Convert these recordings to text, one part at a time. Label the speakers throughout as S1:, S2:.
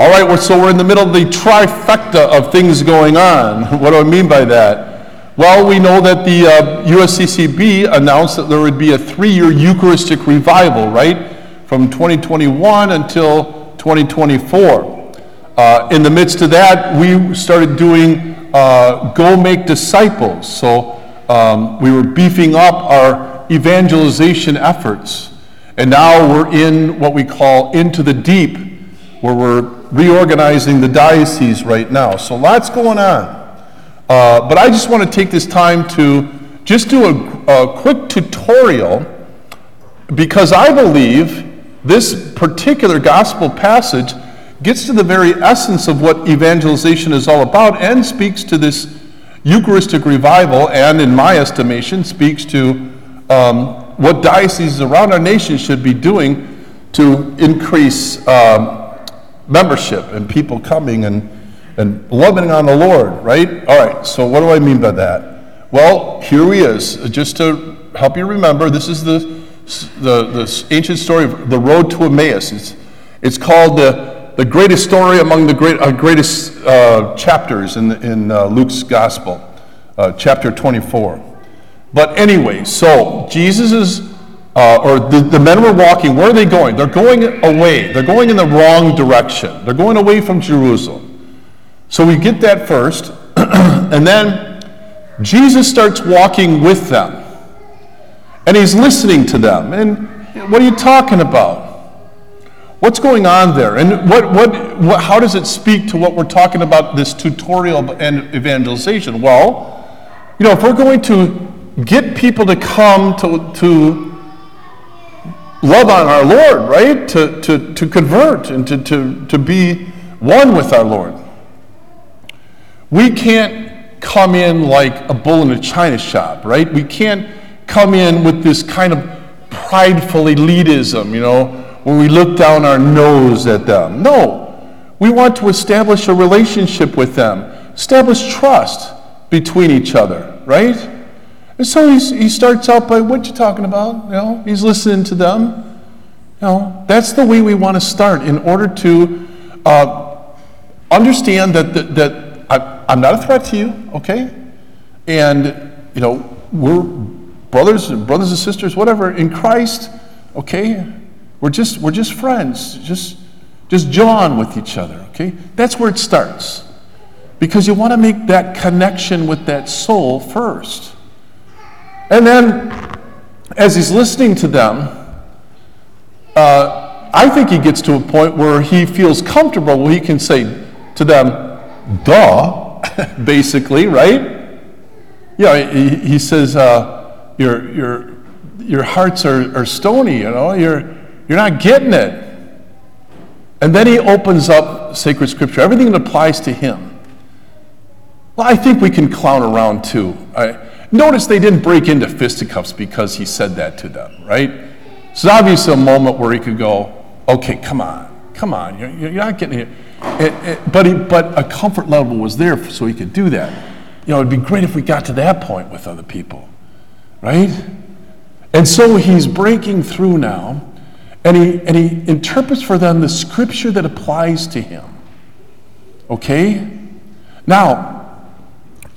S1: All right, so we're in the middle of the trifecta of things going on. What do I mean by that? Well, we know that the uh, USCCB announced that there would be a three year Eucharistic revival, right? From 2021 until 2024. Uh, in the midst of that, we started doing uh, Go Make Disciples. So um, we were beefing up our evangelization efforts. And now we're in what we call Into the Deep, where we're reorganizing the diocese right now. So lots going on. Uh, but I just want to take this time to just do a, a quick tutorial because I believe this particular gospel passage gets to the very essence of what evangelization is all about and speaks to this Eucharistic revival, and in my estimation, speaks to um, what dioceses around our nation should be doing to increase um, membership and people coming and, and loving on the Lord, right? All right, so what do I mean by that? Well, here he is. Just to help you remember, this is the, the, the ancient story of the road to Emmaus. It's, it's called the the greatest story among the great, uh, greatest uh, chapters in, in uh, Luke's gospel, uh, chapter 24. But anyway, so Jesus is, uh, or the, the men were walking. Where are they going? They're going away. They're going in the wrong direction. They're going away from Jerusalem. So we get that first. and then Jesus starts walking with them. And he's listening to them. And what are you talking about? What's going on there? And what, what, what, how does it speak to what we're talking about this tutorial and evangelization? Well, you know, if we're going to get people to come to, to love on our Lord, right? To, to, to convert and to, to, to be one with our Lord, we can't come in like a bull in a china shop, right? We can't come in with this kind of prideful elitism, you know when we look down our nose at them. No. We want to establish a relationship with them, establish trust between each other, right? And so he starts out by, what you talking about? You know, he's listening to them. You know, that's the way we want to start in order to uh, understand that, that, that I, I'm not a threat to you, okay? And, you know, we're brothers, brothers and sisters, whatever, in Christ, okay? We're just, we're just friends, just, just John with each other, okay? That's where it starts. Because you want to make that connection with that soul first. And then, as he's listening to them, uh, I think he gets to a point where he feels comfortable where he can say to them, duh, basically, right? Yeah, he, he says, uh, your, your, your hearts are, are stony, you know, you're, you're not getting it. And then he opens up sacred scripture, everything that applies to him. Well, I think we can clown around too. I, notice they didn't break into fisticuffs because he said that to them, right? It's obviously a moment where he could go, okay, come on, come on, you're, you're not getting it. it, it but, he, but a comfort level was there so he could do that. You know, it'd be great if we got to that point with other people, right? And so he's breaking through now and he, and he interprets for them the scripture that applies to him. Okay? Now,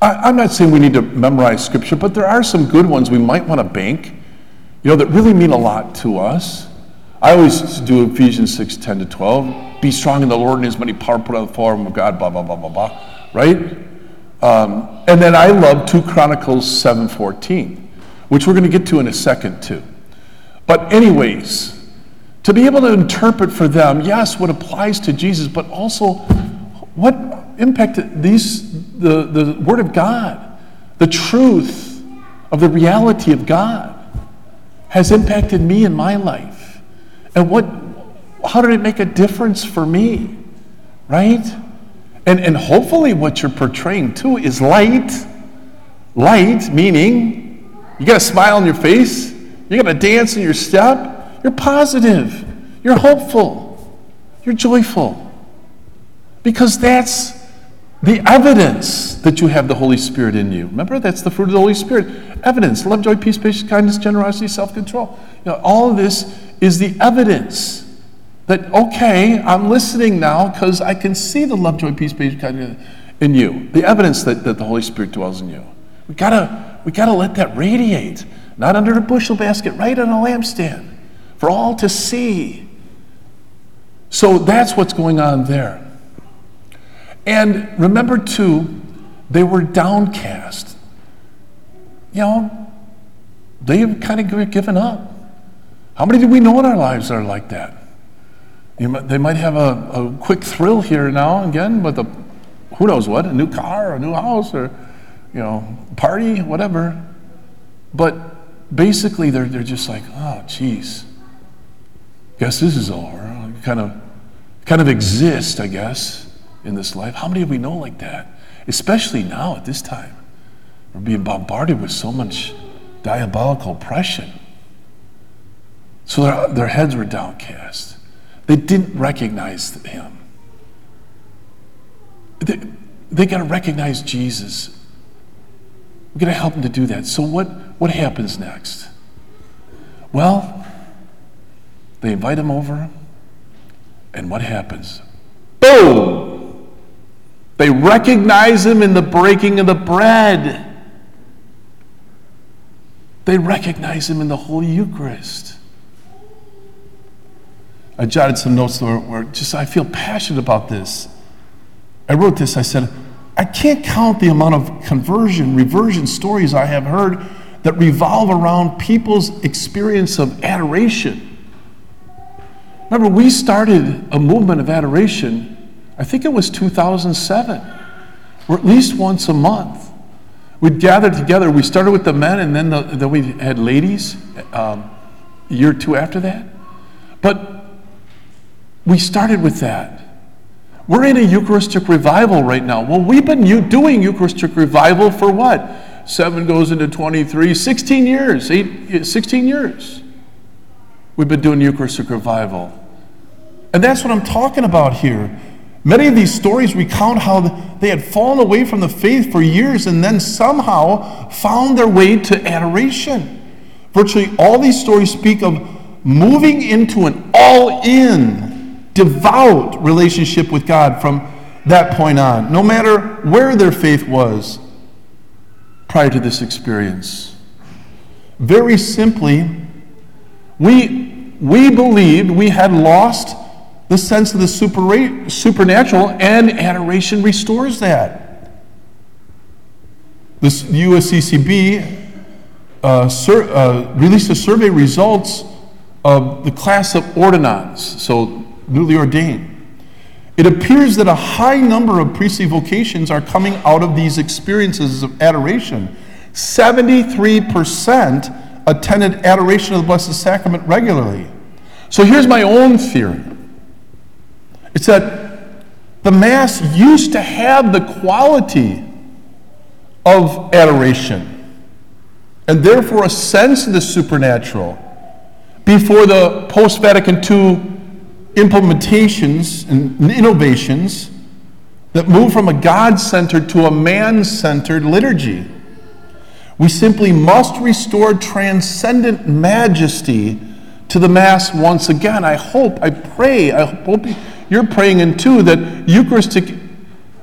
S1: I, am not saying we need to memorize scripture, but there are some good ones we might want to bank, you know, that really mean a lot to us. I always do Ephesians 6 10 to 12. Be strong in the Lord and his mighty power, put on the form of God, blah, blah, blah, blah, blah. Right? Um, and then I love 2 Chronicles 7 14, which we're going to get to in a second, too. But, anyways, to be able to interpret for them, yes, what applies to Jesus, but also what impacted these, the, the Word of God, the truth of the reality of God has impacted me in my life. And what, how did it make a difference for me? Right? And, and hopefully, what you're portraying too is light. Light, meaning you got a smile on your face, you got a dance in your step, you're positive. You're hopeful. You're joyful. Because that's the evidence that you have the Holy Spirit in you. Remember, that's the fruit of the Holy Spirit. Evidence love, joy, peace, patience, kindness, generosity, self control. You know, all of this is the evidence That, okay, I'm listening now because I can see the love, joy, peace, patience kindness in you. The evidence that, that the Holy Spirit dwells in you. We gotta, we gotta let that radiate, not under a bushel basket, right on a lampstand, for all to see. So that's what's going on there. And remember, too, they were downcast. You know, they have kind of given up. How many do we know in our lives that are like that? Might, they might have a, a quick thrill here now and again with a, who knows what, a new car, a new house, or, you know, party, whatever. But basically, they're, they're just like, oh, geez, guess this is over. Kind of, kind of exist, I guess, in this life. How many of we know like that? Especially now at this time. We're being bombarded with so much diabolical oppression. So their, their heads were downcast. They didn't recognize him. They, they got to recognize Jesus. We're going to help them to do that. So, what, what happens next? Well, they invite him over, and what happens? Boom! They recognize him in the breaking of the bread. They recognize him in the Holy Eucharist. I jotted some notes where, where just I feel passionate about this. I wrote this, I said, I can't count the amount of conversion, reversion stories I have heard that revolve around people's experience of adoration. Remember, we started a movement of adoration, I think it was 2007, or at least once a month. We'd gather together. We started with the men, and then, the, then we had ladies um, a year or two after that. But we started with that. We're in a Eucharistic revival right now. Well, we've been doing Eucharistic revival for what? Seven goes into 23, 16 years, eight, 16 years. We've been doing Eucharistic revival. And that's what I'm talking about here. Many of these stories recount how they had fallen away from the faith for years and then somehow found their way to adoration. Virtually all these stories speak of moving into an all in devout relationship with God from that point on, no matter where their faith was prior to this experience. Very simply, we, we believed we had lost the sense of the super, supernatural, and adoration restores that. The USCCB uh, sur, uh, released a survey results of the class of ordinands, so newly ordained. It appears that a high number of priestly vocations are coming out of these experiences of adoration. 73% attended adoration of the Blessed Sacrament regularly. So here's my own theory it's that the Mass used to have the quality of adoration and therefore a sense of the supernatural before the post Vatican II implementations and innovations that move from a God centered to a man centered liturgy. We simply must restore transcendent majesty to the Mass once again. I hope, I pray, I hope you're praying in two that Eucharistic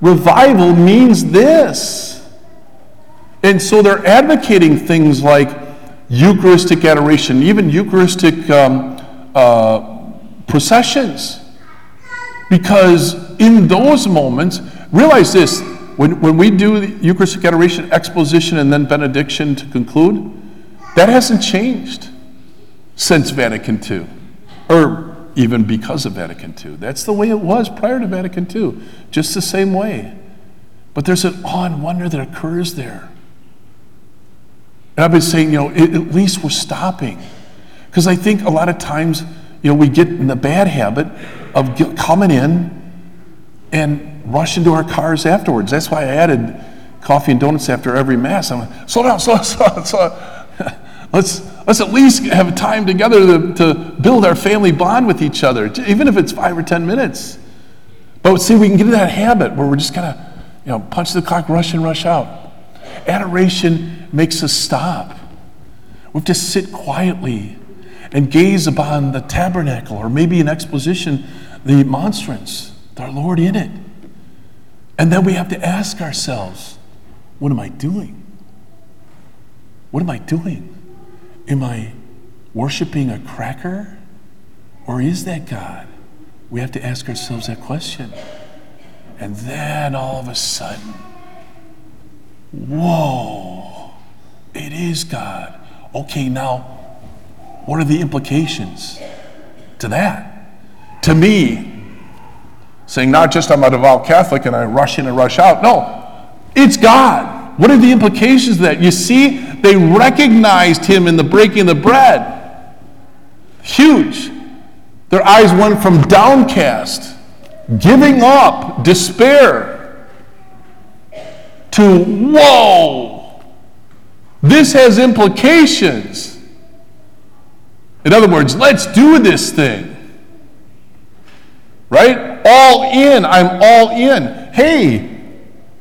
S1: revival means this. And so they're advocating things like Eucharistic adoration, even Eucharistic um, uh, processions. Because in those moments, realize this when, when we do Eucharistic adoration, exposition, and then benediction to conclude, that hasn't changed since Vatican II, or even because of Vatican II. That's the way it was prior to Vatican II, just the same way. But there's an awe and wonder that occurs there. And I've been saying, you know, at least we're stopping. Because I think a lot of times you know, we get in the bad habit of get, coming in and rush into our cars afterwards. That's why I added coffee and donuts after every mass. I'm like, slow down, slow down, slow down. Slow down. Let's, let's at least have time together to, to build our family bond with each other, even if it's five or 10 minutes. But see, we can get in that habit where we're just kind of, you know, punch the clock, rush and rush out. Adoration makes us stop. We have to sit quietly and gaze upon the tabernacle, or maybe an exposition, the monstrance, our Lord in it. And then we have to ask ourselves, what am I doing? What am I doing? Am I worshiping a cracker? Or is that God? We have to ask ourselves that question. And then all of a sudden, whoa, it is God. Okay, now, what are the implications to that? To me, saying not just I'm a devout Catholic and I rush in and rush out. No, it's God. What are the implications of that? You see, they recognized him in the breaking of the bread. Huge. Their eyes went from downcast, giving up, despair, to whoa, this has implications. In other words, let's do this thing. Right? All in. I'm all in. Hey,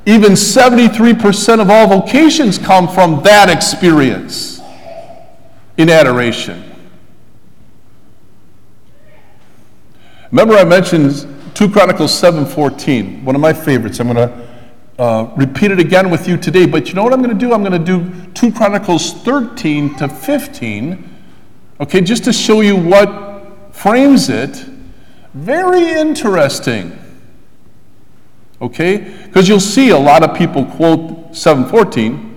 S1: even 73% of all vocations come from that experience in adoration. Remember I mentioned 2 Chronicles 7:14, one of my favorites. I'm going to uh, repeat it again with you today, but you know what I'm going to do? I'm going to do 2 Chronicles 13 to 15, okay, just to show you what frames it. Very interesting. Okay? Because you'll see a lot of people quote 714.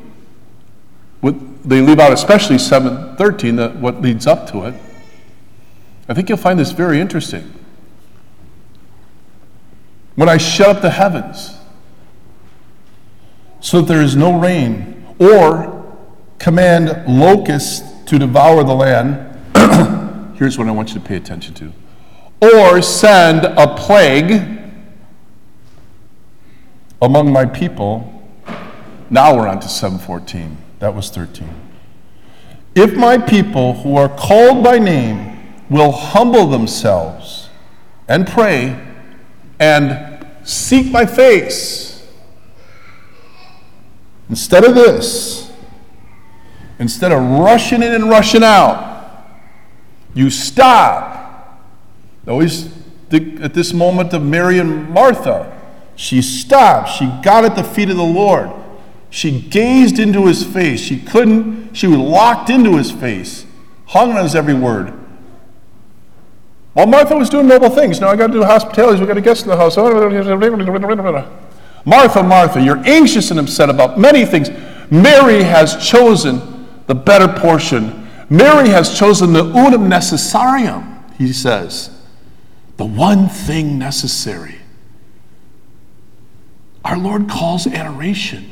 S1: With, they leave out especially 713, that what leads up to it. I think you'll find this very interesting. When I shut up the heavens so that there is no rain, or command locusts to devour the land, here's what I want you to pay attention to. Or send a plague among my people. Now we're on to 714. That was 13. If my people who are called by name will humble themselves and pray and seek my face, instead of this, instead of rushing in and rushing out, you stop. Always at this moment of Mary and Martha, she stopped. She got at the feet of the Lord. She gazed into his face. She couldn't, she was locked into his face, hung on his every word. While Martha was doing noble things. Now I got to do hospitalities. We got a guest in the house. Martha, Martha, you're anxious and upset about many things. Mary has chosen the better portion. Mary has chosen the unum necessarium, he says. The one thing necessary. Our Lord calls adoration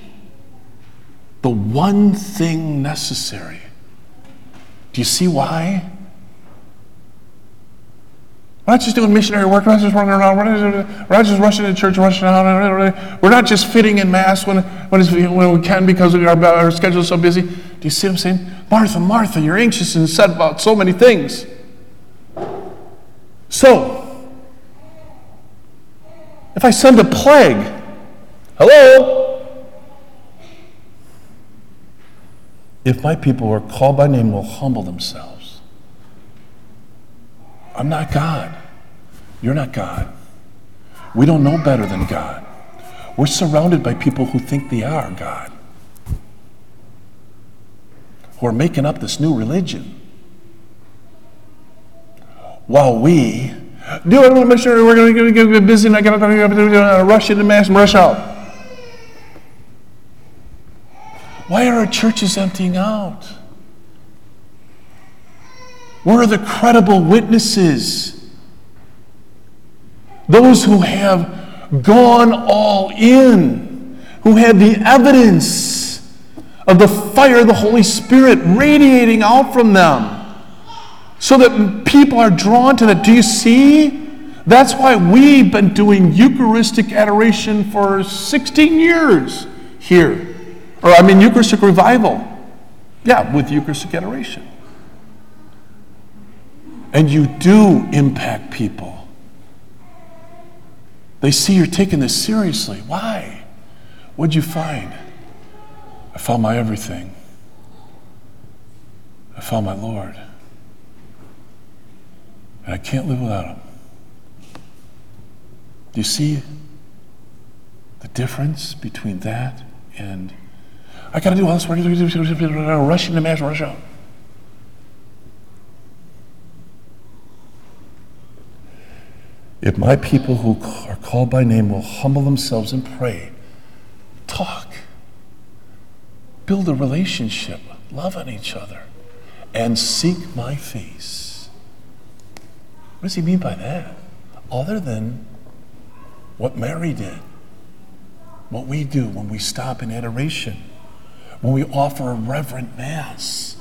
S1: the one thing necessary. Do you see why? We're not just doing missionary work. We're not just running around. We're not, just rushing to church, rushing out. We're not just fitting in mass when, when, when we can because our, our schedule is so busy. Do you see what I'm saying? Martha, Martha, you're anxious and sad about so many things. So, if I send a plague, Hello? If my people who are called by name will humble themselves, I'm not God. You're not God. We don't know better than God. We're surrounded by people who think they are God, who are making up this new religion. While we do it, make sure we're going to get busy and I got to rush into mass and rush out. Why are churches emptying out? Where are the credible witnesses? Those who have gone all in, who have the evidence of the fire of the Holy Spirit radiating out from them, so that people are drawn to that. Do you see? That's why we've been doing Eucharistic adoration for 16 years here. Or, I mean, Eucharistic revival. Yeah, with Eucharistic adoration. And you do impact people. They see you're taking this seriously. Why? What'd you find? I found my everything. I found my Lord. And I can't live without him. Do you see the difference between that and I got to do all this work, rushing to mass, rush out? If my people who are called by name will humble themselves and pray, talk, build a relationship, love on each other, and seek my face. What does he mean by that? Other than what Mary did, what we do when we stop in adoration, when we offer a reverent Mass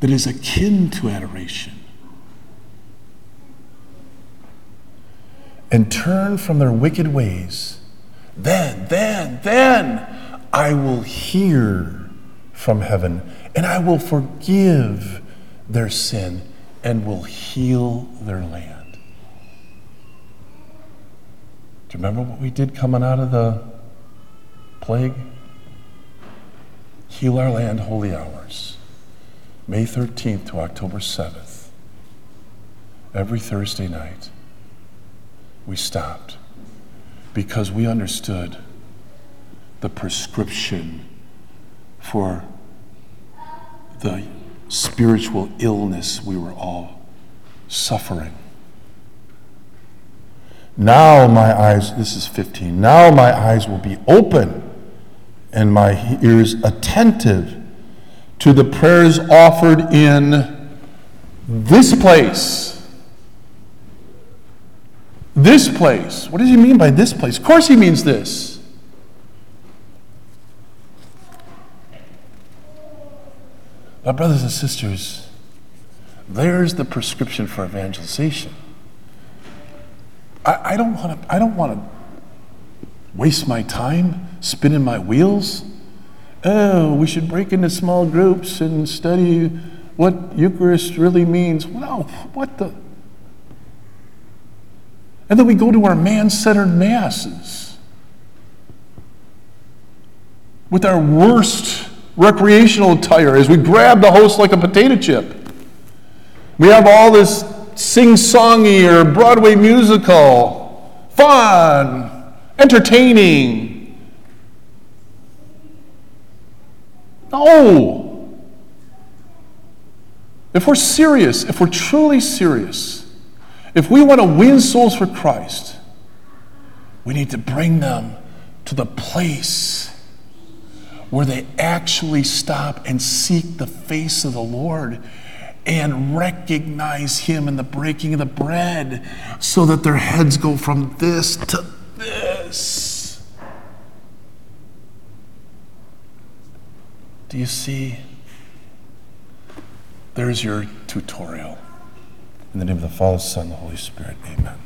S1: that is akin to adoration. And turn from their wicked ways, then, then, then I will hear from heaven and I will forgive their sin and will heal their land. Do you remember what we did coming out of the plague? Heal Our Land Holy Hours, May 13th to October 7th. Every Thursday night, we stopped because we understood the prescription for the spiritual illness we were all suffering. Now my eyes, this is 15, now my eyes will be open and my ears attentive to the prayers offered in this place. This place. What does he mean by this place? Of course, he means this. But, brothers and sisters, there's the prescription for evangelization. I, I don't want to. I don't want to waste my time spinning my wheels. Oh, we should break into small groups and study what Eucharist really means. Well, what the? And then we go to our man centered masses with our worst recreational attire as we grab the host like a potato chip. We have all this sing songy or Broadway musical, fun, entertaining. No. If we're serious, if we're truly serious, if we want to win souls for Christ, we need to bring them to the place where they actually stop and seek the face of the Lord and recognize Him in the breaking of the bread so that their heads go from this to this. Do you see? There's your tutorial. In the name of the Father, Son, and the Holy Spirit, amen.